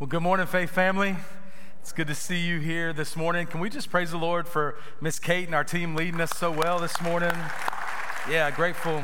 Well, good morning, Faith family. It's good to see you here this morning. Can we just praise the Lord for Miss Kate and our team leading us so well this morning? Yeah, grateful.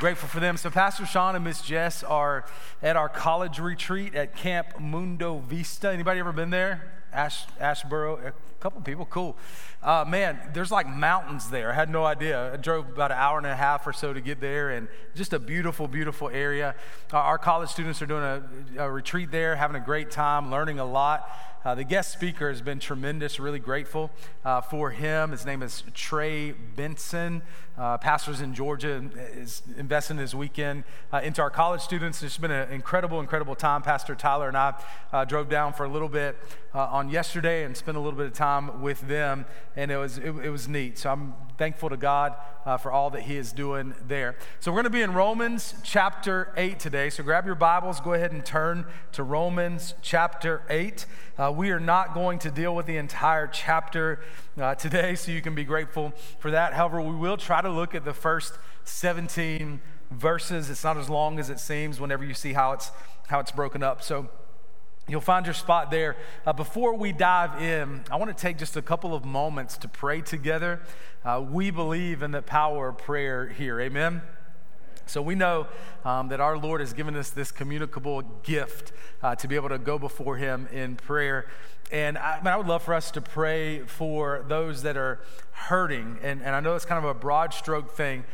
Grateful for them. So, Pastor Sean and Miss Jess are at our college retreat at Camp Mundo Vista. Anybody ever been there? Ash, Asheboro, a couple people, cool. Uh, man, there's like mountains there. I had no idea. I drove about an hour and a half or so to get there, and just a beautiful, beautiful area. Uh, our college students are doing a, a, retreat there, having a great time, learning a lot. Uh, the guest speaker has been tremendous, really grateful uh, for him. His name is Trey Benson. Uh, pastors in Georgia is investing his weekend uh, into our college students. It's been an incredible, incredible time. Pastor Tyler and I uh, drove down for a little bit uh, on yesterday and spent a little bit of time with them, and it was, it, it was neat. So I'm thankful to God uh, for all that He is doing there. So we're going to be in Romans chapter 8 today. So grab your Bibles, go ahead and turn to Romans chapter 8. Uh, we are not going to deal with the entire chapter uh, today, so you can be grateful for that. However, we will try to look at the first 17 verses. It's not as long as it seems whenever you see how it's, how it's broken up. So You'll find your spot there. Uh, before we dive in, I want to take just a couple of moments to pray together. Uh, we believe in the power of prayer here. Amen. So we know um, that our Lord has given us this communicable gift uh, to be able to go before Him in prayer. And I, I, would love for us to pray for those that are hurting. And, and I know it's kind of a broad stroke thing,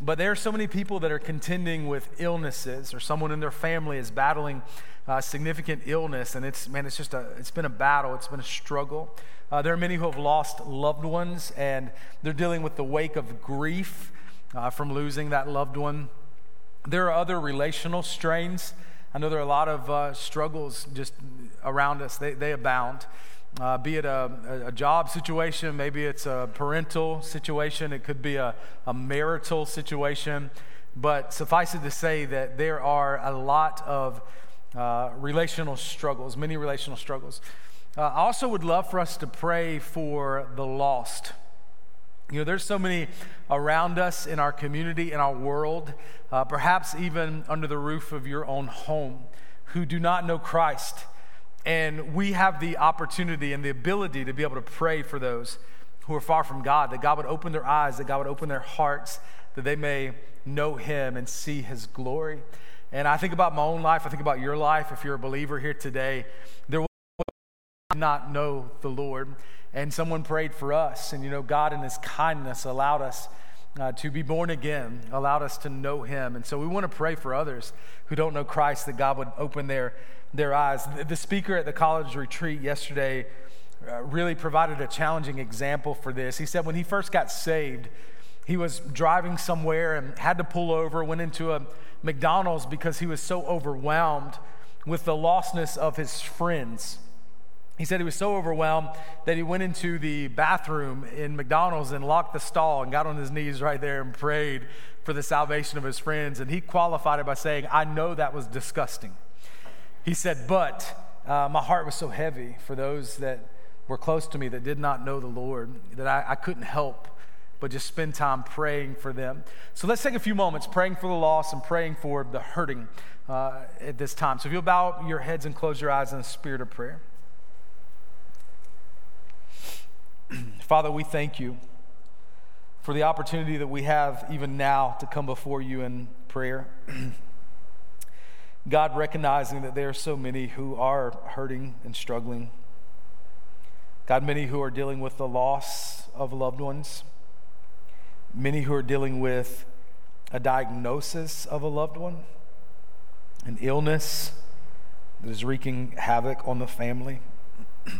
but there are so many people that are contending with illnesses, or someone in their family is battling uh, significant illness, and it's man, it's just a it's been a battle, it's been a struggle. Uh, there are many who have lost loved ones, and they're dealing with the wake of grief uh, from losing that loved one. There are other relational strains. I know there are a lot of uh, struggles just around us, they, they abound. Uh, be it a, a, job situation, maybe it's a parental situation, it could be a, a marital situation. But suffice it to say that there are a lot of uh, relational struggles, many relational struggles. Uh, I also would love for us to pray for the lost. You know, there's so many around us in our community, in our world, uh, perhaps even under the roof of your own home, who do not know Christ. And we have the opportunity and the ability to be able to pray for those who are far from God, that God would open their eyes, that God would open their hearts, that they may know Him and see His glory. And I think about my own life, I think about your life. If you're a believer here today, there will not know the Lord and someone prayed for us. And you know, God in His kindness allowed us uh, to be born again, allowed us to know Him. And so we want to pray for others who don't know Christ that God would open their, their eyes. The, the speaker at the college retreat yesterday uh, really provided a challenging example for this. He said when he first got saved, he was driving somewhere and had to pull over, went into a McDonald's because he was so overwhelmed with the lostness of his friends. He said he was so overwhelmed that he went into the bathroom in McDonald's and locked the stall and got on his knees right there and prayed for the salvation of his friends. And he qualified it by saying, I know that was disgusting. He said, But uh, my heart was so heavy for those that were close to me that did not know the Lord that I, I couldn't help but just spend time praying for them. So let's take a few moments praying for the lost and praying for the hurting uh, at this time. So if you'll bow your heads and close your eyes in a spirit of prayer. Father, we thank you for the opportunity that we have even now to come before you in prayer. God, recognizing that there are so many who are hurting and struggling. God, many who are dealing with the loss of loved ones, many who are dealing with a diagnosis of a loved one, an illness that is wreaking havoc on the family.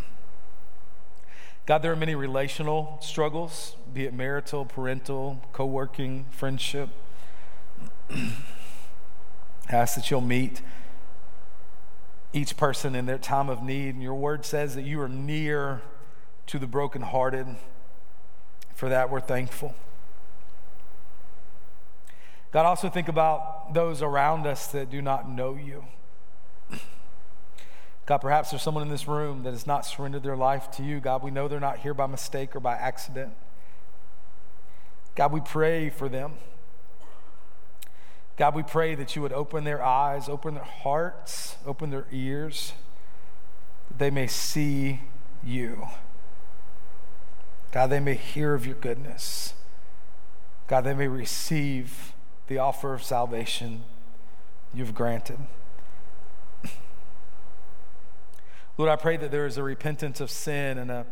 God, there are many relational struggles, be it marital, parental, co working, friendship. Ask that you'll meet each person in their time of need. And your word says that you are near to the brokenhearted. For that, we're thankful. God, also think about those around us that do not know you. God, perhaps there's someone in this room that has not surrendered their life to you. God, we know they're not here by mistake or by accident. God, we pray for them. God, we pray that you would open their eyes, open their hearts, open their ears, that they may see you. God, they may hear of your goodness. God, they may receive the offer of salvation you've granted. Lord, I pray that there is a repentance of sin and a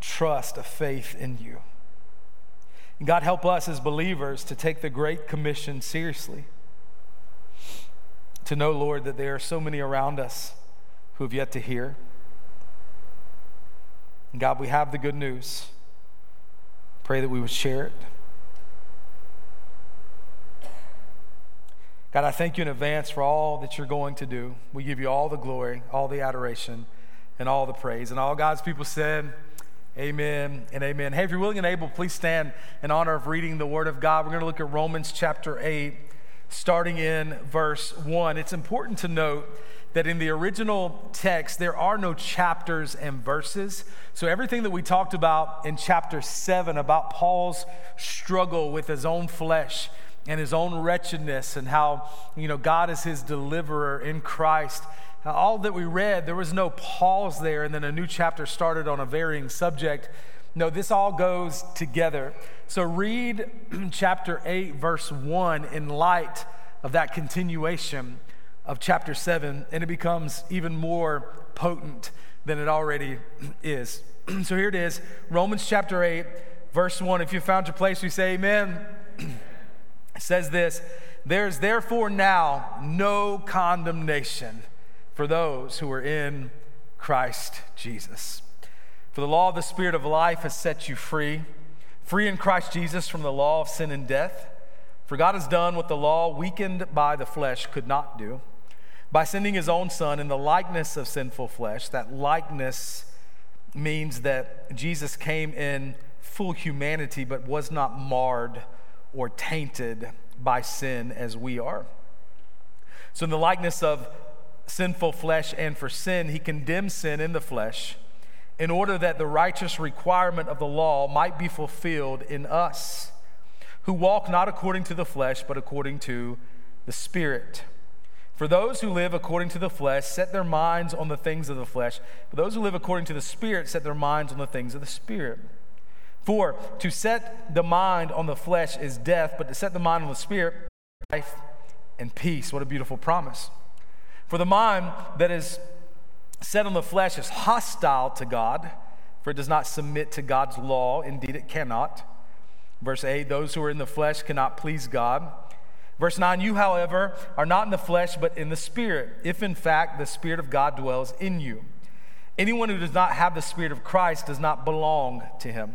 trust, a faith in you. And God, help us as believers to take the Great Commission seriously. To know, Lord, that there are so many around us who have yet to hear. And God, we have the good news. Pray that we would share it. God, I thank you in advance for all that you're going to do. We give you all the glory, all the adoration, and all the praise. And all God's people said, Amen and amen. Hey, if you're willing and able, please stand in honor of reading the Word of God. We're going to look at Romans chapter 8, starting in verse 1. It's important to note that in the original text, there are no chapters and verses. So, everything that we talked about in chapter 7 about Paul's struggle with his own flesh and his own wretchedness and how, you know, God is his deliverer in Christ all that we read, there was no pause there and then a new chapter started on a varying subject. No, this all goes together. So read chapter 8, verse 1 in light of that continuation of chapter 7, and it becomes even more potent than it already is. so here it is Romans chapter 8, verse 1. If you found your place, we say amen. Says this There is therefore now no condemnation for those who are in Christ Jesus. For the law of the Spirit of life has set you free, free in Christ Jesus from the law of sin and death. For God has done what the law, weakened by the flesh, could not do. By sending his own Son in the likeness of sinful flesh, that likeness means that Jesus came in full humanity but was not marred or tainted by sin as we are. So, in the likeness of sinful flesh and for sin, he condemned sin in the flesh in order that the righteous requirement of the law might be fulfilled in us, who walk not according to the flesh, but according to the Spirit. For those who live according to the flesh set their minds on the things of the flesh, but those who live according to the Spirit set their minds on the things of the Spirit. For to set the mind on the flesh is death, but to set the mind on the Spirit, life and peace. What a beautiful promise. For the mind that is set on the flesh is hostile to God, for it does not submit to God's law. Indeed, it cannot. Verse 8 Those who are in the flesh cannot please God. Verse 9 You, however, are not in the flesh, but in the Spirit, if in fact the Spirit of God dwells in you. Anyone who does not have the Spirit of Christ does not belong to him.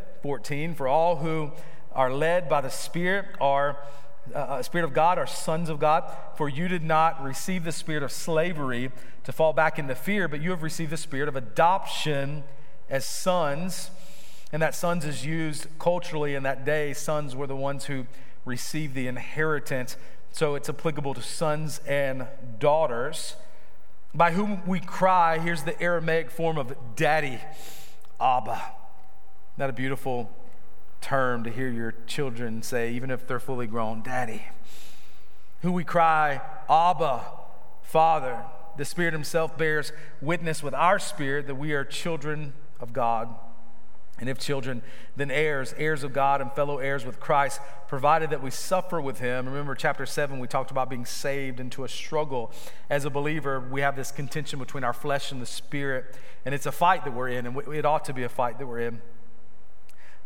14. For all who are led by the Spirit are uh, uh, Spirit of God are sons of God. For you did not receive the spirit of slavery to fall back into fear, but you have received the spirit of adoption as sons. And that sons is used culturally in that day. Sons were the ones who received the inheritance. So it's applicable to sons and daughters. By whom we cry, here's the Aramaic form of daddy, Abba. Not a beautiful term to hear your children say, even if they're fully grown, Daddy. Who we cry, Abba, Father. The Spirit Himself bears witness with our spirit that we are children of God. And if children, then heirs, heirs of God and fellow heirs with Christ, provided that we suffer with him. Remember, chapter 7, we talked about being saved into a struggle. As a believer, we have this contention between our flesh and the spirit, and it's a fight that we're in, and it ought to be a fight that we're in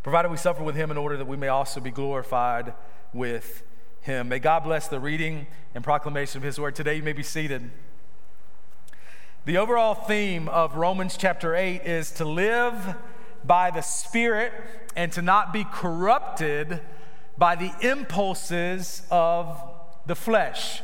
provided we suffer with him in order that we may also be glorified with him. May God bless the reading and proclamation of his word. Today you may be seated. The overall theme of Romans chapter 8 is to live by the Spirit and to not be corrupted by the impulses of the flesh.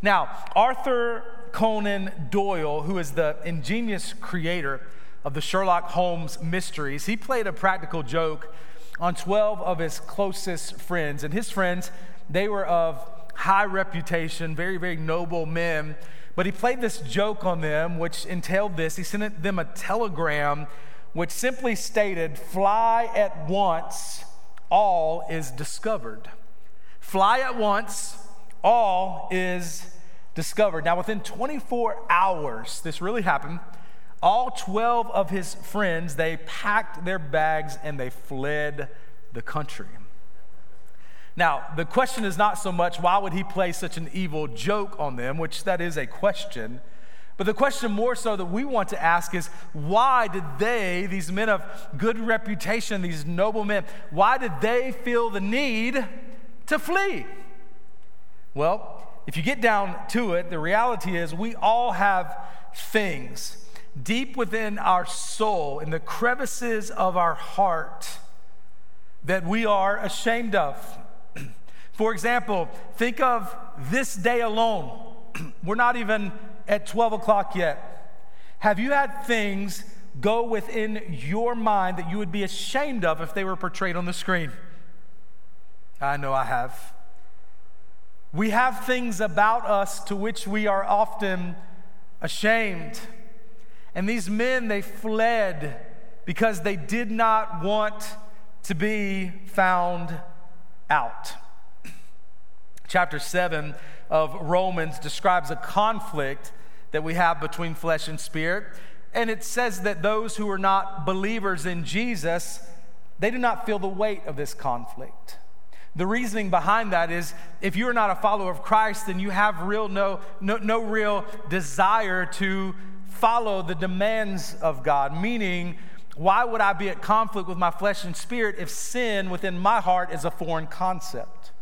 Now, Arthur Conan Doyle, who is the ingenious creator of the Sherlock Holmes mysteries, he played a practical joke on 12 of his closest friends. And his friends, they were of high reputation, very, very noble men. But he played this joke on them, which entailed this. He sent them a telegram which simply stated, Fly at once, all is discovered. Fly at once, all is discovered. Now, within 24 hours, this really happened. All 12 of his friends, they packed their bags and they fled the country. Now, the question is not so much why would he play such an evil joke on them, which that is a question. But the question more so that we want to ask is why did they, these men of good reputation, these noble men, why did they feel the need to flee? Well, if you get down to it, the reality is we all have things deep within our soul, in the crevices of our heart, that we are ashamed of. For example, think of this day alone. We're not even at 12 o'clock yet. Have you had things go within your mind that you would be ashamed of if they were portrayed on the screen? I know I have. We have things about us to which we are often ashamed. And these men, they fled because they did not want to be found out. Chapter 7 of Romans describes a conflict that we have between flesh and spirit. And it says that those who are not believers in Jesus, they do not feel the weight of this conflict. The reasoning behind that is if you're not a follower of Christ, then you have real no, no, no real desire to follow the demands of God, meaning, why would I be at conflict with my flesh and spirit if sin within my heart is a foreign concept?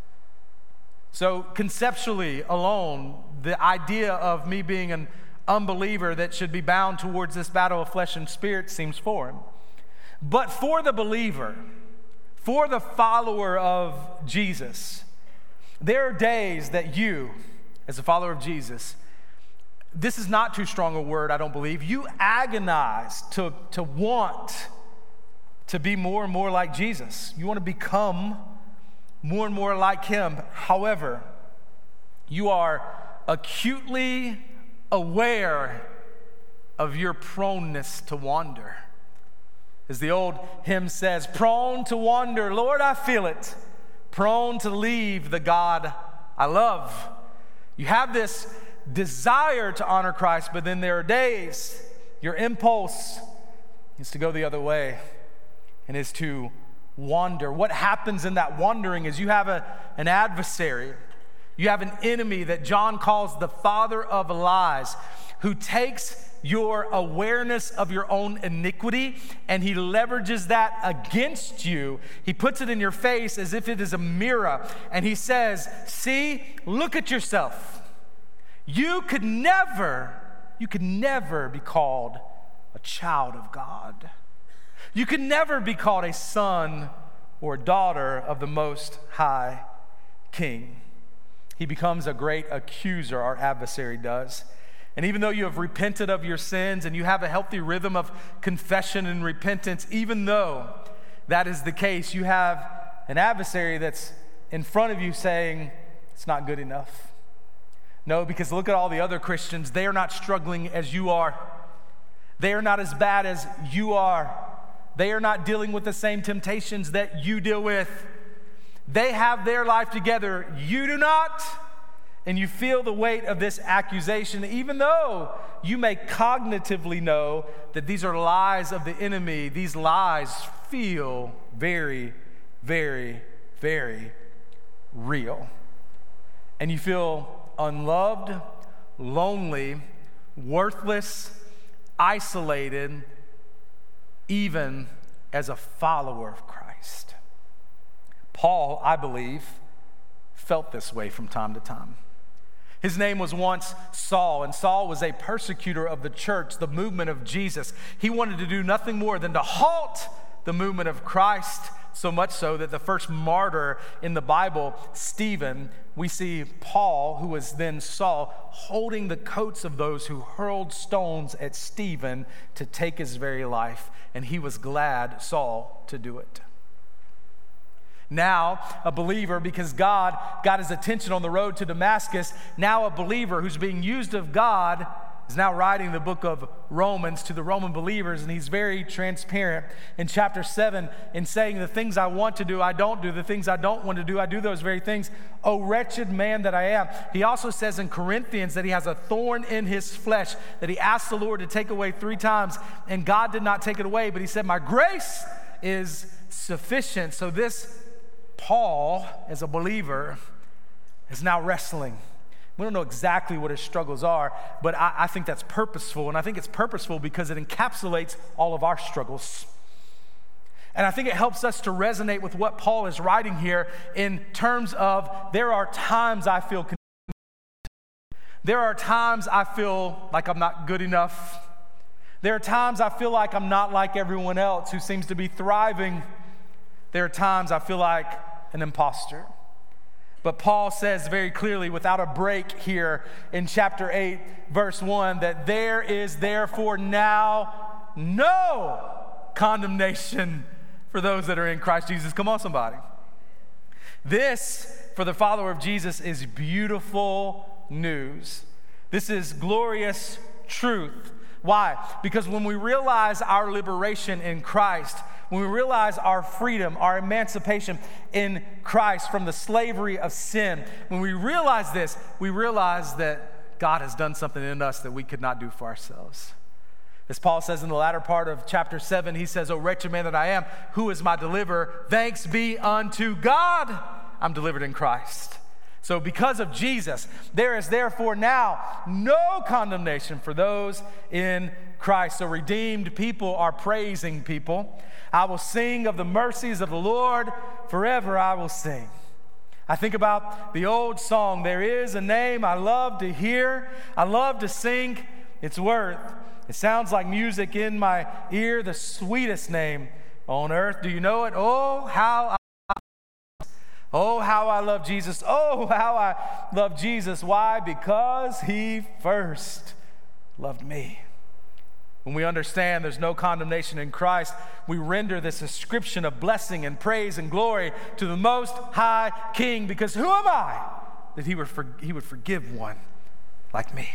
So, conceptually alone, the idea of me being an unbeliever that should be bound towards this battle of flesh and spirit seems foreign. But for the believer, for the follower of Jesus, there are days that you, as a follower of Jesus, this is not too strong a word, I don't believe. You agonize to, to want to be more and more like Jesus. You want to become more and more like Him. However, you are acutely aware of your proneness to wander. As the old hymn says, prone to wander, Lord, I feel it. Prone to leave the God I love. You have this desire to honor Christ, but then there are days your impulse is to go the other way and is to wander. What happens in that wandering is you have a, an adversary, you have an enemy that John calls the father of lies, who takes your awareness of your own iniquity and he leverages that against you. He puts it in your face as if it is a mirror and he says, See, look at yourself. You could never, you could never be called a child of God. You could never be called a son or daughter of the Most High King. He becomes a great accuser, our adversary does. And even though you have repented of your sins and you have a healthy rhythm of confession and repentance, even though that is the case, you have an adversary that's in front of you saying, It's not good enough. No, because look at all the other Christians. They are not struggling as you are, they are not as bad as you are. They are not dealing with the same temptations that you deal with. They have their life together. You do not. And you feel the weight of this accusation, even though you may cognitively know that these are lies of the enemy. These lies feel very, very, very real. And you feel unloved, lonely, worthless, isolated, even as a follower of Christ. Paul, I believe, felt this way from time to time. His name was once Saul, and Saul was a persecutor of the church, the movement of Jesus. He wanted to do nothing more than to halt the movement of Christ so much so that the first martyr in the Bible, Stephen, we see Paul, who was then Saul, holding the coats of those who hurled stones at Stephen to take his very life. And he was glad, Saul, to do it. Now, a believer, because God got his attention on the road to Damascus, now a believer who's being used of God is now writing the book of Romans to the Roman believers, and he's very transparent in chapter 7 in saying, The things I want to do, I don't do. The things I don't want to do, I do those very things. Oh, wretched man that I am. He also says in Corinthians that he has a thorn in his flesh that he asked the Lord to take away three times, and God did not take it away, but he said, My grace is sufficient. So, this Paul, as a believer, is now wrestling we don't know exactly what his struggles are, but I, I think that's purposeful. And I think it's purposeful because it encapsulates all of our struggles. And I think it helps us to resonate with what Paul is writing here in terms of there are times I feel there are times I feel like I'm not good enough. There are times I feel like I'm not like everyone else who seems to be thriving. There are times I feel like an imposter. But Paul says very clearly, without a break here in chapter 8, verse 1, that there is therefore now no condemnation for those that are in Christ Jesus. Come on, somebody. This, for the follower of Jesus, is beautiful news. This is glorious truth. Why? Because when we realize our liberation in Christ, when we realize our freedom, our emancipation in Christ from the slavery of sin, when we realize this, we realize that God has done something in us that we could not do for ourselves. As Paul says in the latter part of chapter 7, he says, O wretched man that I am, who is my deliverer? Thanks be unto God, I'm delivered in Christ. So, because of Jesus, there is therefore now no condemnation for those in Christ. So, redeemed people are praising people. I will sing of the mercies of the Lord, forever I will sing. I think about the old song, There is a name I love to hear, I love to sing its worth. It sounds like music in my ear, the sweetest name on earth. Do you know it? Oh, how I, oh, how I love Jesus. Oh, how I love Jesus. Why? Because he first loved me. When we understand there's no condemnation in Christ, we render this ascription of blessing and praise and glory to the Most High King, because who am I that he would, he would forgive one like me?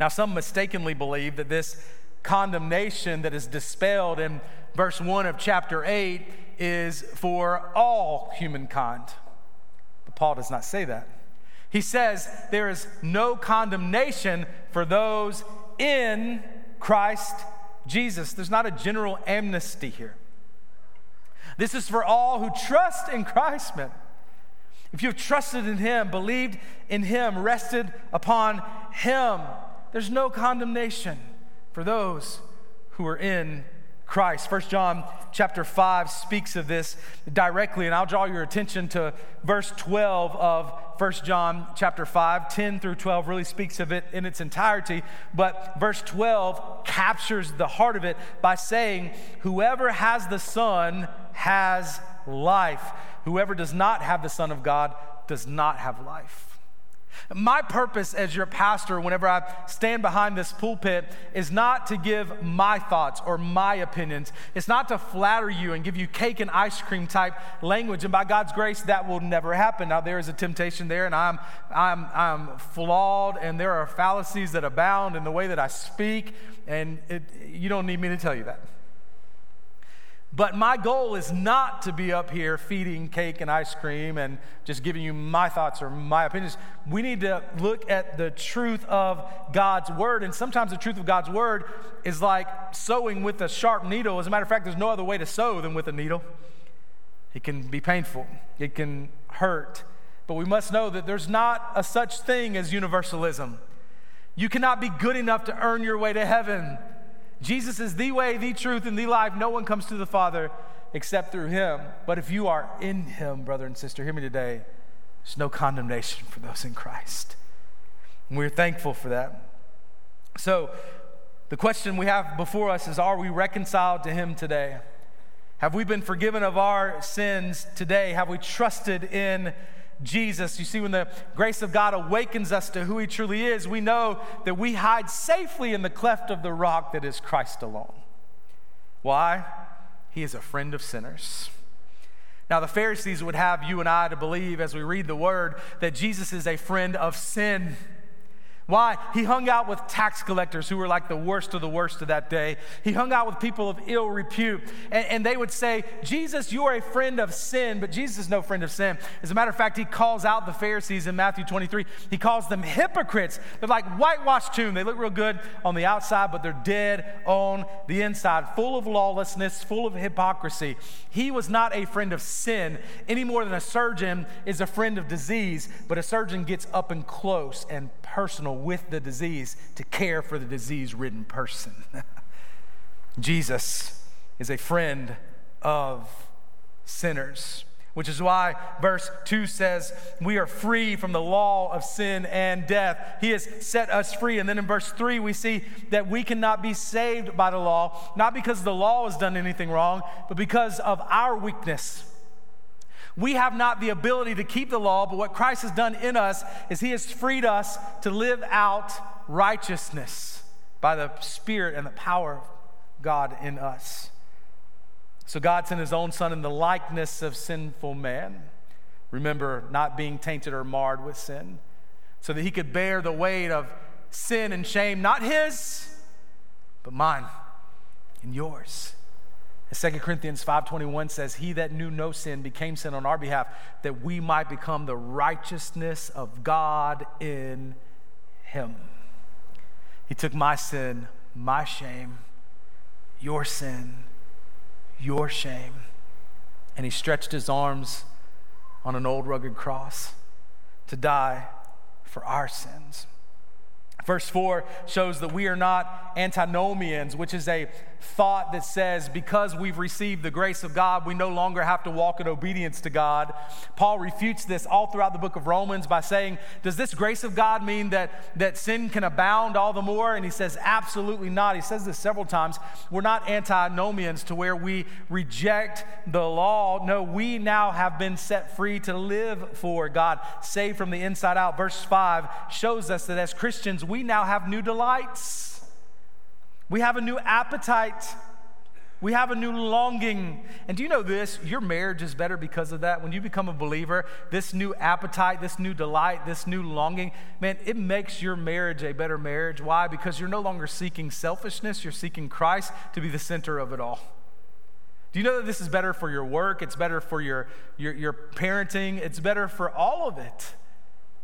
Now, some mistakenly believe that this condemnation that is dispelled in verse 1 of chapter 8 is for all humankind. But Paul does not say that. He says there is no condemnation for those in Christ Jesus. There's not a general amnesty here. This is for all who trust in Christ, man. If you've trusted in Him, believed in Him, rested upon Him, there's no condemnation for those who are in Christ. First John chapter 5 speaks of this directly, and I'll draw your attention to verse 12 of First John chapter 5. 10 through 12 really speaks of it in its entirety, but verse 12 captures the heart of it by saying, Whoever has the Son has life. Whoever does not have the Son of God does not have life. My purpose as your pastor, whenever I stand behind this pulpit, is not to give my thoughts or my opinions. It's not to flatter you and give you cake and ice cream type language. And by God's grace, that will never happen. Now, there is a temptation there, and I'm, I'm, I'm flawed, and there are fallacies that abound in the way that I speak, and it, you don't need me to tell you that. But my goal is not to be up here feeding cake and ice cream and just giving you my thoughts or my opinions. We need to look at the truth of God's word. And sometimes the truth of God's word is like sewing with a sharp needle. As a matter of fact, there's no other way to sew than with a needle. It can be painful, it can hurt. But we must know that there's not a such thing as universalism. You cannot be good enough to earn your way to heaven. Jesus is the way, the truth, and the life. No one comes to the Father except through him. But if you are in him, brother and sister, hear me today, there's no condemnation for those in Christ. And we're thankful for that. So, the question we have before us is Are we reconciled to him today? Have we been forgiven of our sins today? Have we trusted in Jesus? You see, when the grace of God awakens us to who He truly is, we know that we hide safely in the cleft of the rock that is Christ alone. Why? He is a friend of sinners. Now, the Pharisees would have you and I to believe as we read the word that Jesus is a friend of sin. Why? He hung out with tax collectors who were like the worst of the worst of that day. He hung out with people of ill repute. And, and, they would say, Jesus, you are a friend of sin, but Jesus is no friend of sin. As a matter of fact, he calls out the Pharisees in Matthew 23. He calls them hypocrites. They're like whitewashed tomb. They look real good on the outside, but they're dead on the inside, full of lawlessness, full of hypocrisy. He was not a friend of sin any more than a surgeon is a friend of disease, but a surgeon gets up and close and personal with the disease to care for the disease ridden person. Jesus is a friend of sinners, which is why verse 2 says, We are free from the law of sin and death. He has set us free. And then in verse 3, we see that we cannot be saved by the law, not because the law has done anything wrong, but because of our weakness. We have not the ability to keep the law, but what Christ has done in us is he has freed us to live out righteousness by the Spirit and the power of God in us. So God sent his own Son in the likeness of sinful man. Remember, not being tainted or marred with sin, so that he could bear the weight of sin and shame, not his, but mine and yours. 2 Corinthians 5:21 says, "He that knew no sin became sin on our behalf, that we might become the righteousness of God in him." He took my sin, my shame, your sin, your shame, and he stretched his arms on an old rugged cross to die for our sins. Verse 4 shows that we are not antinomians, which is a thought that says because we've received the grace of God, we no longer have to walk in obedience to God. Paul refutes this all throughout the book of Romans by saying, Does this grace of God mean that, that sin can abound all the more? And he says, Absolutely not. He says this several times. We're not antinomians to where we reject the law. No, we now have been set free to live for God, saved from the inside out. Verse 5 shows us that as Christians, we now have new delights. We have a new appetite. We have a new longing. And do you know this? Your marriage is better because of that. When you become a believer, this new appetite, this new delight, this new longing, man, it makes your marriage a better marriage. Why? Because you're no longer seeking selfishness, you're seeking Christ to be the center of it all. Do you know that this is better for your work? It's better for your, your, your parenting. It's better for all of it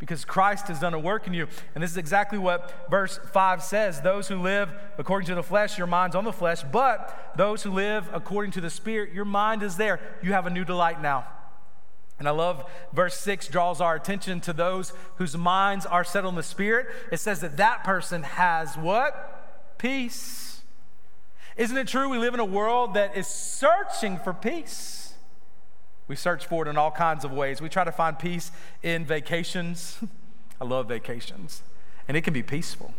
because Christ has done a work in you. And this is exactly what verse 5 says Those who live according to the flesh, your mind's on the flesh, but those who live according to the Spirit, your mind is there. You have a new delight now. And I love verse 6 draws our attention to those whose minds are set on the Spirit. It says that that person has what? Peace. Isn't it true we live in a world that is searching for peace? We search for it in all kinds of ways. We try to find peace in vacations. I love vacations, and it can be peaceful,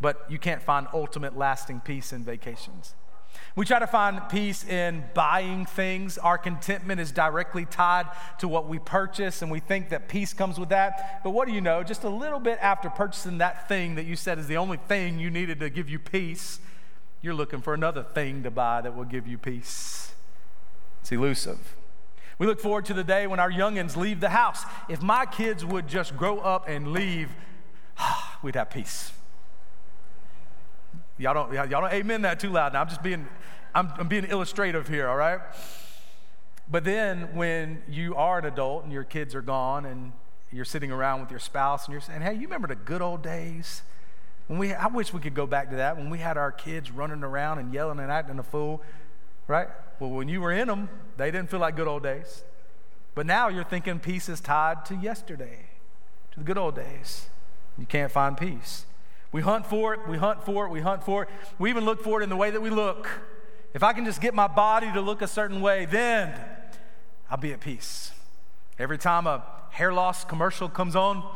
but you can't find ultimate lasting peace in vacations. We try to find peace in buying things. Our contentment is directly tied to what we purchase, and we think that peace comes with that. But what do you know? Just a little bit after purchasing that thing that you said is the only thing you needed to give you peace, you're looking for another thing to buy that will give you peace. It's elusive. We look forward to the day when our youngins leave the house. If my kids would just grow up and leave, we'd have peace. Y'all don't, y'all don't amen that too loud. Now I'm just being, I'm, I'm being illustrative here, all right? But then when you are an adult and your kids are gone and you're sitting around with your spouse and you're saying, hey, you remember the good old days? When we, I wish we could go back to that when we had our kids running around and yelling and acting a fool, right? Well, when you were in them, they didn't feel like good old days. But now you're thinking peace is tied to yesterday, to the good old days. You can't find peace. We hunt for it, we hunt for it, we hunt for it. We even look for it in the way that we look. If I can just get my body to look a certain way, then I'll be at peace. Every time a hair loss commercial comes on,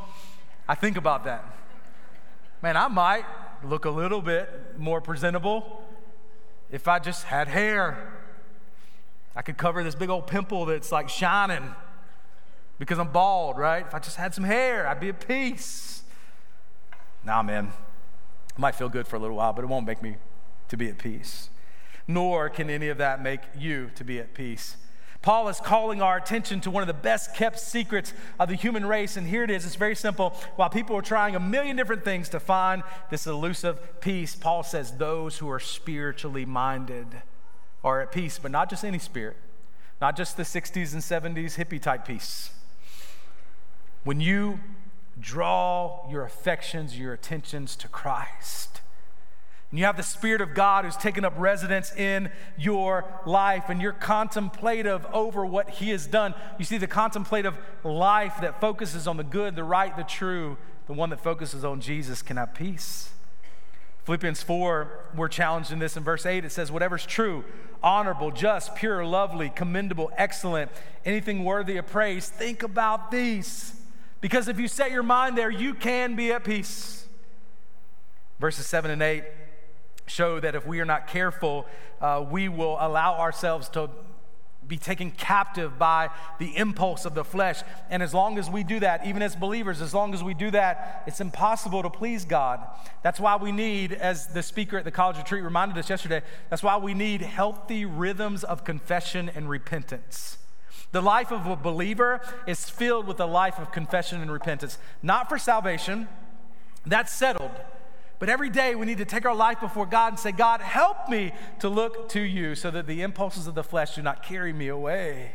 I think about that. Man, I might look a little bit more presentable if I just had hair. I could cover this big old pimple that's like shining because I'm bald, right? If I just had some hair, I'd be at peace. Nah, man. It might feel good for a little while, but it won't make me to be at peace. Nor can any of that make you to be at peace. Paul is calling our attention to one of the best kept secrets of the human race. And here it is. It's very simple. While people are trying a million different things to find this elusive peace, Paul says those who are spiritually minded are at peace, but not just any spirit, not just the 60s and 70s hippie type peace. When you draw your affections, your attentions to Christ, and you have the Spirit of God who's taken up residence in your life, and you're contemplative over what He has done. You see, the contemplative life that focuses on the good, the right, the true, the one that focuses on Jesus can have peace. Philippians 4, we're challenged in this in verse 8. It says, Whatever's true, honorable, just, pure, lovely, commendable, excellent, anything worthy of praise, think about these. Because if you set your mind there, you can be at peace. Verses 7 and 8 show that if we are not careful, uh, we will allow ourselves to be taken captive by the impulse of the flesh. And as long as we do that, even as believers, as long as we do that, it's impossible to please God. That's why we need, as the speaker at the college retreat reminded us yesterday, that's why we need healthy rhythms of confession and repentance. The life of a believer is filled with a life of confession and repentance, not for salvation, that's settled. But every day we need to take our life before God and say, God, help me to look to you so that the impulses of the flesh do not carry me away.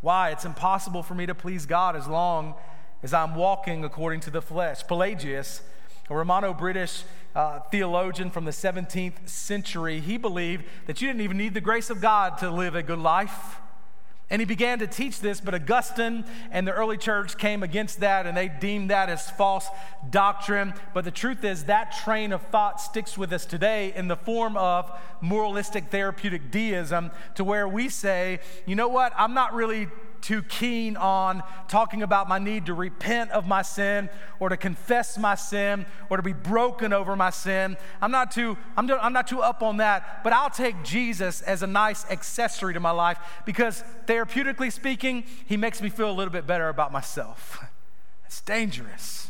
Why? It's impossible for me to please God as long as I'm walking according to the flesh. Pelagius, a Romano British uh, theologian from the 17th century, he believed that you didn't even need the grace of God to live a good life. And he began to teach this, but Augustine and the early church came against that and they deemed that as false doctrine. But the truth is, that train of thought sticks with us today in the form of moralistic therapeutic deism, to where we say, you know what, I'm not really too keen on talking about my need to repent of my sin or to confess my sin or to be broken over my sin. I'm not too, I'm, I'm not too up on that, but I'll take Jesus as a nice accessory to my life because therapeutically speaking, he makes me feel a little bit better about myself. It's dangerous.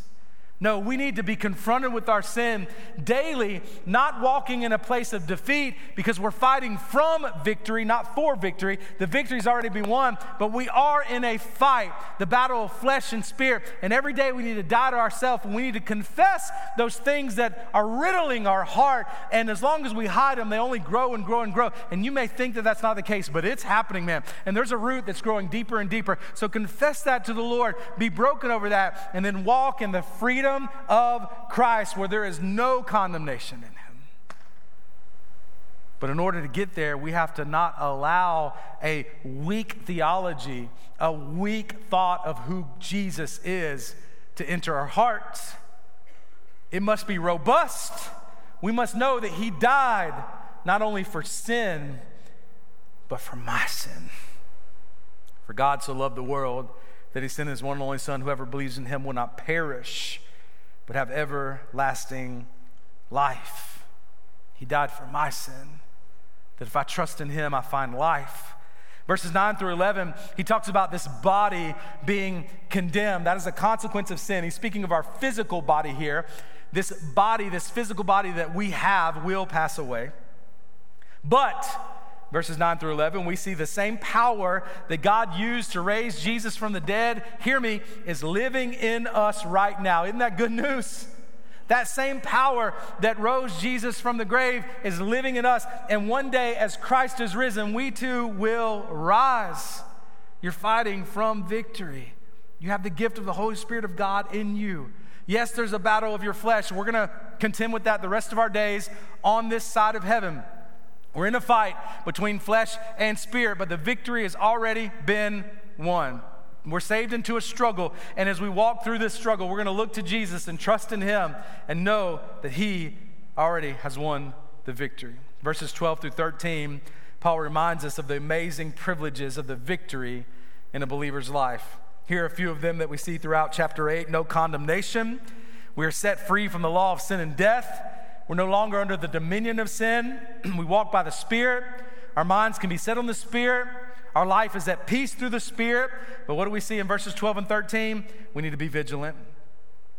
No, we need to be confronted with our sin daily, not walking in a place of defeat because we're fighting from victory, not for victory. The victory's already been won, but we are in a fight, the battle of flesh and spirit. And every day we need to die to ourselves and we need to confess those things that are riddling our heart. And as long as we hide them, they only grow and grow and grow. And you may think that that's not the case, but it's happening, man. And there's a root that's growing deeper and deeper. So confess that to the Lord, be broken over that, and then walk in the freedom of Christ where there is no condemnation in Him. But in order to get there, we have to not allow a weak theology, a weak thought of who Jesus is to enter our hearts. It must be robust. We must know that He died not only for sin, but for my sin. For God so loved the world that He sent His one and only Son. Whoever believes in Him will not perish, but have everlasting life. He died for my sin, that if I trust in him, I find life. Verses 9 through 11, he talks about this body being condemned. That is a consequence of sin. He's speaking of our physical body here. This body, this physical body that we have, will pass away. But verses 9 through 11, we see the same power that God used to raise Jesus from the dead, hear me, is living in us right now. Isn't that good news? That same power that rose Jesus from the grave is living in us. And one day, as Christ is risen, we too will rise. You're fighting from victory. You have the gift of the Holy Spirit of God in you. Yes, there's a battle of your flesh. We're going to contend with that the rest of our days on this side of heaven. We're in a fight between flesh and spirit, but the victory has already been won. We're saved into a struggle, and as we walk through this struggle, we're going to look to Jesus and trust in Him and know that He already has won the victory. Verses 12 through 13, Paul reminds us of the amazing privileges of the victory in a believer's life. Here are a few of them that we see throughout chapter 8 no condemnation. We are set free from the law of sin and death. We're no longer under the dominion of sin. we walk by the Spirit. Our minds can be set on the Spirit. Our life is at peace through the Spirit. But what do we see in verses 12 and 13? We need to be vigilant.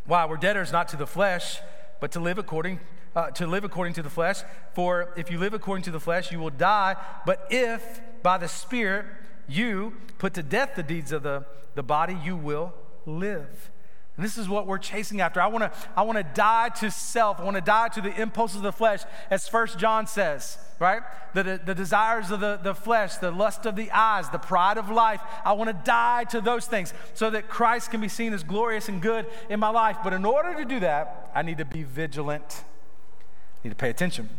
Why? We're debtors not to the flesh, but to live according uh, to live according to the flesh. For if you live according to the flesh, you will die. But if by the Spirit you put to death the deeds of the, the body, you will live. And this is what we're chasing after. I want to I want to die to self. I want to die to the impulses of the flesh, as First John says, right? The, the, the desires of the, the flesh, the lust of the eyes, the pride of life. I want to die to those things so that Christ can be seen as glorious and good in my life. But in order to do that, I need to be vigilant. I need to pay attention.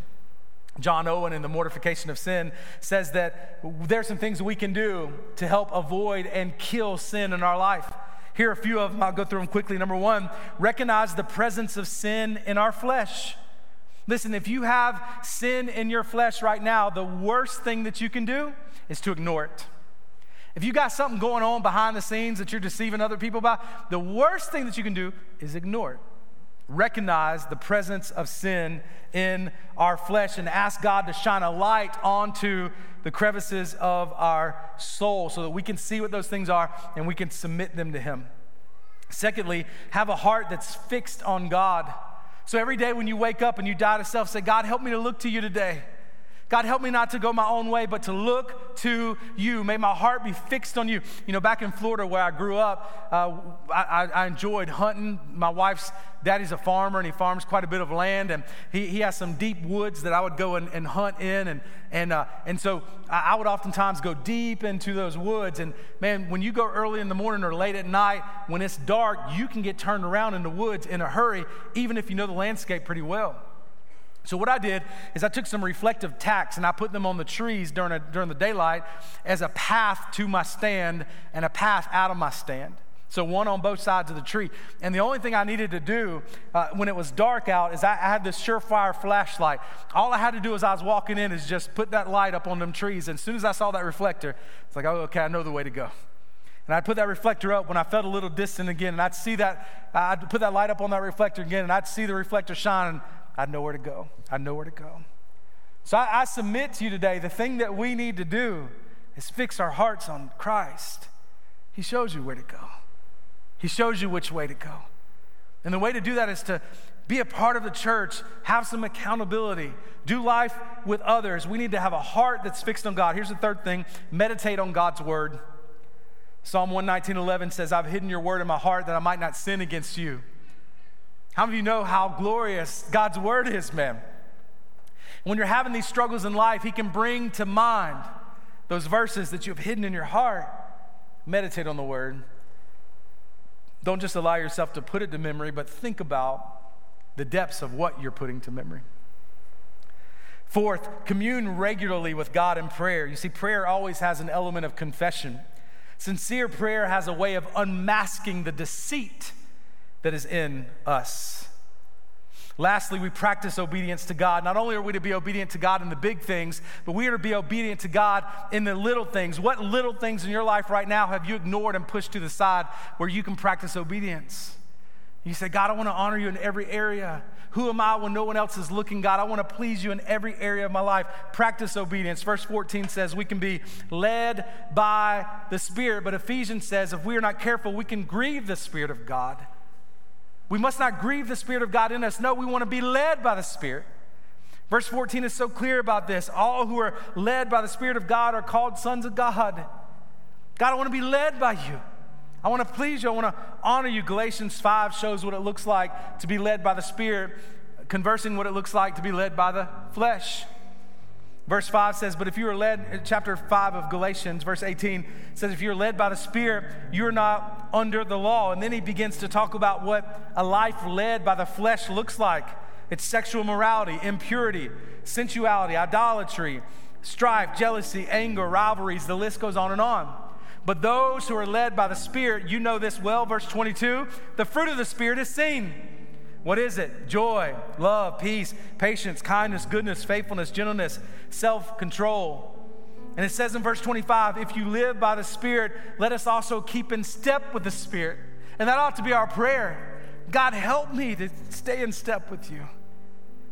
John Owen in The Mortification of Sin says that there's some things we can do to help avoid and kill sin in our life. Here are a few of them. I'll go through them quickly. Number one, recognize the presence of sin in our flesh. Listen, if you have sin in your flesh right now, the worst thing that you can do is to ignore it. If you got something going on behind the scenes that you're deceiving other people about, the worst thing that you can do is ignore it recognize the presence of sin in our flesh and ask God to shine a light onto the crevices of our soul so that we can see what those things are and we can submit them to Him. Secondly, have a heart that's fixed on God. So every day when you wake up and you die to self, say, God, help me to look to you today. God, help me not to go my own way, but to look to you. May my heart be fixed on you. You know, back in Florida where I grew up, uh, I, I, enjoyed hunting. My wife's daddy's a farmer and he farms quite a bit of land, and he, he has some deep woods that I would go and, and hunt in. And, and, uh, and so I, I would oftentimes go deep into those woods. And man, when you go early in the morning or late at night, when it's dark, you can get turned around in the woods in a hurry, even if you know the landscape pretty well. So what I did is I took some reflective tacks and I put them on the trees during, a, during the daylight as a path to my stand and a path out of my stand. So one on both sides of the tree. And the only thing I needed to do uh, when it was dark out is I, I, had this surefire flashlight. All I had to do as I was walking in is just put that light up on them trees. And as soon as I saw that reflector, it's like, oh, okay, I know the way to go. And I'd put that reflector up when I felt a little distant again, and I'd see that, I'd put that light up on that reflector again, and I'd see the reflector shine, I know where to go. I know where to go. So I, I, submit to you today the thing that we need to do is fix our hearts on Christ. He shows you where to go, He shows you which way to go. And the way to do that is to be a part of the church, have some accountability, do life with others. We need to have a heart that's fixed on God. Here's the third thing meditate on God's word. Psalm 119:11 says, I've hidden your word in my heart that I might not sin against you. How many of you know how glorious God's word is, man? When you're having these struggles in life, He can bring to mind those verses that you've hidden in your heart. Meditate on the word. Don't just allow yourself to put it to memory, but think about the depths of what you're putting to memory. Fourth, commune regularly with God in prayer. You see, prayer always has an element of confession. Sincere prayer has a way of unmasking the deceit that is in us. Lastly, we practice obedience to God. Not only are we to be obedient to God in the big things, but we are to be obedient to God in the little things. What little things in your life right now have you ignored and pushed to the side where you can practice obedience? You say, God, I want to honor you in every area. Who am I when no one else is looking, God? I want to please you in every area of my life. Practice obedience. Verse 14 says we can be led by the Spirit, but Ephesians says if we are not careful, we can grieve the Spirit of God. We must not grieve the Spirit of God in us. No, we want to be led by the Spirit. Verse 14 is so clear about this. All who are led by the Spirit of God are called sons of God. God, I want to be led by you. I want to please you. I want to honor you. Galatians 5 shows what it looks like to be led by the Spirit, conversing what it looks like to be led by the flesh. Verse 5 says, But if you are led, chapter 5 of Galatians, verse 18 says, If you're led by the Spirit, you're not under the law. And then he begins to talk about what a life led by the flesh looks like it's sexual morality, impurity, sensuality, idolatry, strife, jealousy, anger, rivalries. The list goes on and on. But those who are led by the Spirit, you know this well, verse 22 the fruit of the Spirit is seen what is it? Joy, love, peace, patience, kindness, goodness, faithfulness, gentleness, self control. And it says in verse 25, if you live by the Spirit, let us also keep in step with the Spirit. And that ought to be our prayer. God, help me to stay in step with you.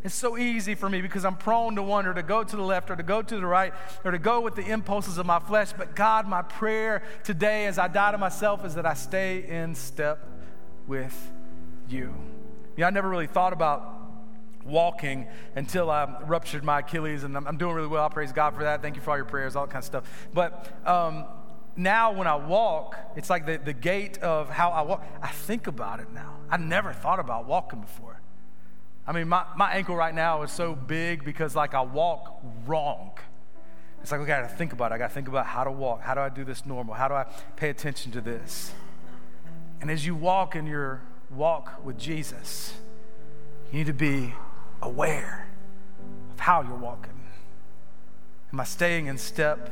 It's so easy for me because I'm prone to wander, to go to the left or to go to the right or to go with the impulses of my flesh. But God, my prayer today as I die to myself is that I stay in step with you. Yeah, I never really thought about walking until I ruptured my Achilles, and I'm, I'm, doing really well. I praise God for that. Thank you for all your prayers, all that kind of stuff. But um, now when I walk, it's like the, the gait of how I walk. I think about it now. I never thought about walking before. I mean, my, my ankle right now is so big because, like, I walk wrong. It's like, I gotta think about it. I gotta think about how to walk. How do I do this normal? How do I pay attention to this? And as you walk in your walk with Jesus, you need to be aware of how you're walking. Am I staying in step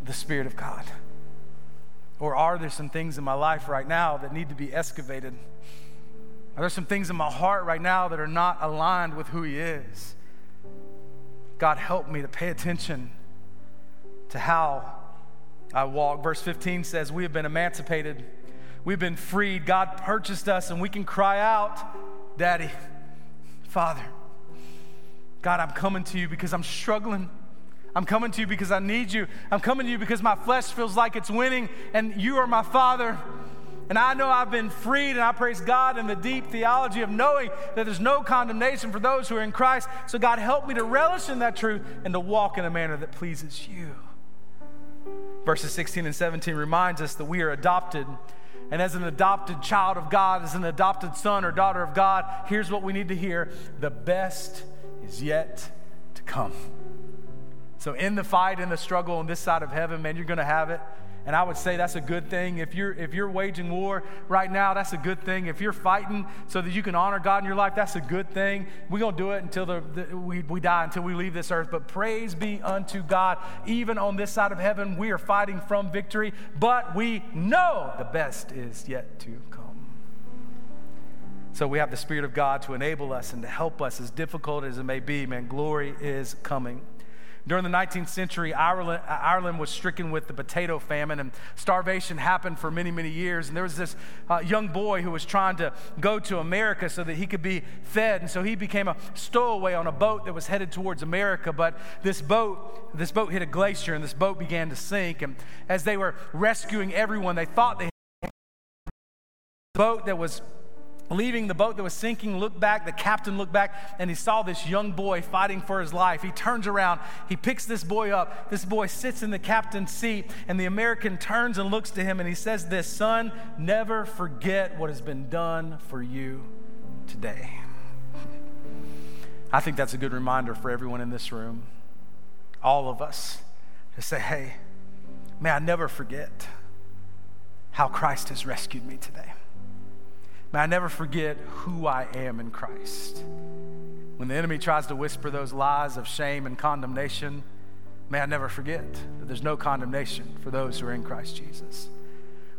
with the Spirit of God? Or are there some things in my life right now that need to be excavated? Are there some things in my heart right now that are not aligned with who He is? God, help me to pay attention to how I walk. Verse 15 says, We have been emancipated, we've been freed. God purchased us, and we can cry out, Daddy, Father. God, I'm coming to you because I'm struggling. I'm coming to you because I need you. I'm coming to you because my flesh feels like it's winning, and you are my Father. And I know I've been freed, and I praise God in the deep theology of knowing that there's no condemnation for those who are in Christ. So, God, help me to relish in that truth and to walk in a manner that pleases you. Verses 16 and 17 reminds us that we are adopted. And as an adopted child of God, as an adopted son or daughter of God, here's what we need to hear the best is yet to come. So, in the fight, in the struggle on this side of heaven, man, you're going to have it. And I would say that's a good thing. If you're, if you're waging war right now, that's a good thing. If you're fighting so that you can honor God in your life, that's a good thing. We're going to do it until the, the, we, we die, until we leave this earth. But praise be unto God. Even on this side of heaven, we are fighting from victory, but we know the best is yet to come. So we have the Spirit of God to enable us and to help us, as difficult as it may be. Man, glory is coming. During the 19th century, Ireland, Ireland, was stricken with the potato famine, and starvation happened for many, many years. And there was this uh, young boy who was trying to go to America so that he could be fed. And so he became a stowaway on a boat that was headed towards America. But this boat, this boat hit a glacier, and this boat began to sink. And as they were rescuing everyone, they thought they had a boat that was leaving the boat that was sinking, looked back. The captain looked back and he saw this young boy fighting for his life. He turns around, he picks this boy up. This boy sits in the captain's seat, and the American turns and looks to him and he says, This son, never forget what has been done for you today. I think that's a good reminder for everyone in this room, all of us, to say, Hey, may I never forget how Christ has rescued me today. May I never forget who I am in Christ. When the enemy tries to whisper those lies of shame and condemnation, may I never forget that there's no condemnation for those who are in Christ Jesus.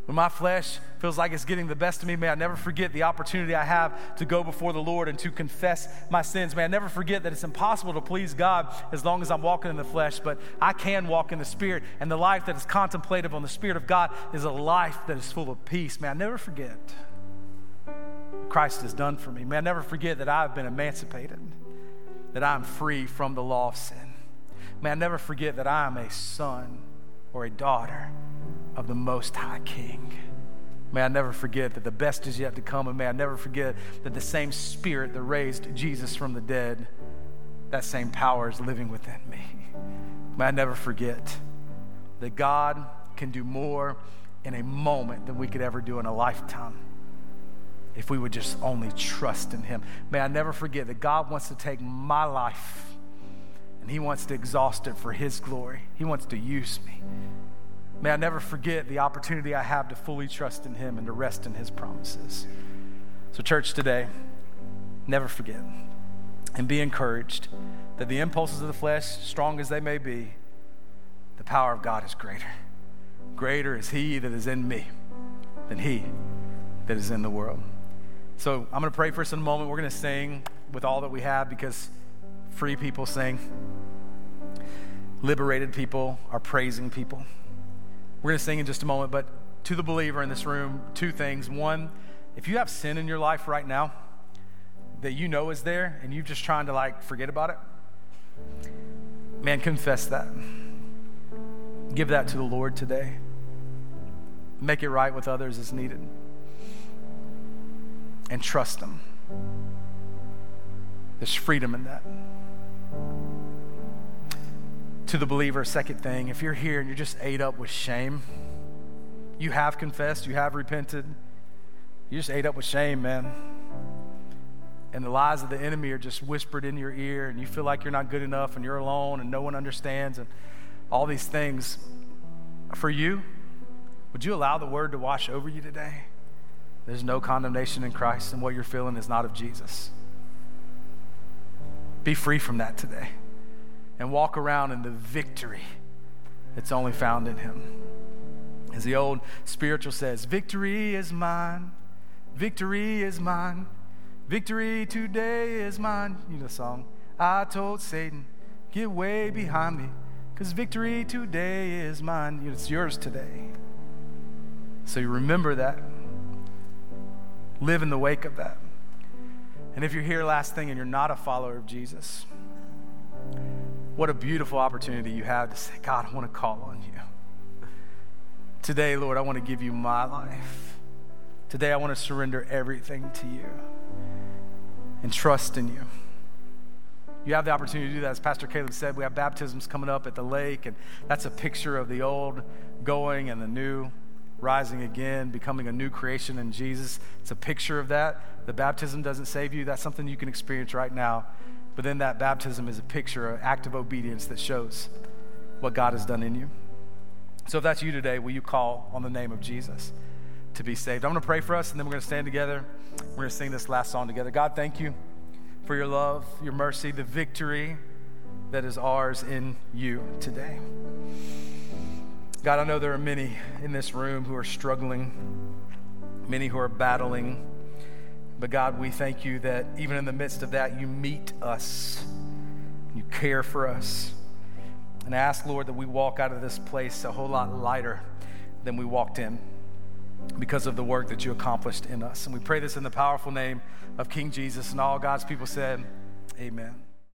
When my flesh feels like it's getting the best of me, may I never forget the opportunity I have to go before the Lord and to confess my sins. May I never forget that it's impossible to please God as long as I'm walking in the flesh, but I can walk in the Spirit. And the life that is contemplative on the Spirit of God is a life that is full of peace. May I never forget. Christ has done for me. May I never forget that I have been emancipated, that I am free from the law of sin. May I never forget that I am a son or a daughter of the Most High King. May I never forget that the best is yet to come, and may I never forget that the same Spirit that raised Jesus from the dead, that same power is living within me. May I never forget that God can do more in a moment than we could ever do in a lifetime if we would just only trust in Him. May I never forget that God wants to take my life and He wants to exhaust it for His glory. He wants to use me. May I never forget the opportunity I have to fully trust in Him and to rest in His promises. So, church, today, never forget and be encouraged that the impulses of the flesh, strong as they may be, the power of God is greater. Greater is He that is in me than He that is in the world. So I'm going to pray for us in a moment. We're going to sing with all that we have because free people sing. Liberated people are praising people. We're going to sing in just a moment, but to the believer in this room, two things. One, if you have sin in your life right now, that you know is there and you're just trying to like forget about it, man, confess that. Give that to the Lord today. Make it right with others as needed. And trust Him. There's freedom in that. To the believer, second thing, if you're here and you're just ate up with shame, you have confessed, you have repented, you just ate up with shame, man. And the lies of the enemy are just whispered in your ear, and you feel like you're not good enough, and you're alone, and no one understands, and all these things. For you, would you allow the word to wash over you today? There's no condemnation in Christ, and what you're feeling is not of Jesus. Be free from that today and walk around in the victory that's only found in Him. As the old spiritual says, victory is mine, victory is mine, victory today is mine. You know the song. I told Satan, get way behind me, because victory today is mine. It's yours today. So you remember that. Live in the wake of that. And if you're here, last thing, and you're not a follower of Jesus, what a beautiful opportunity you have to say, God, I want to call on you. Today, Lord, I want to give you my life. Today, I want to surrender everything to you and trust in you. You have the opportunity to do that. As Pastor Caleb said, we have baptisms coming up at the lake, and that's a picture of the old going and the new rising again, becoming a new creation in Jesus. It's a picture of that. The baptism doesn't save you, that's something you can experience right now. But then that baptism is a picture, an act of obedience that shows what God has done in you. So if that's you today, will you call on the name of Jesus to be saved? I'm going to pray for us, and then we're going to stand together. We're going to sing this last song together. God, thank you for your love, your mercy, the victory that is ours in you today. God, I know there are many in this room who are struggling, many who are battling. But God, we thank you that even in the midst of that, you meet us, you care for us. And I ask, Lord, that we walk out of this place a whole lot lighter than we walked in because of the work that you accomplished in us. And we pray this in the powerful name of King Jesus. And all God's people said, Amen.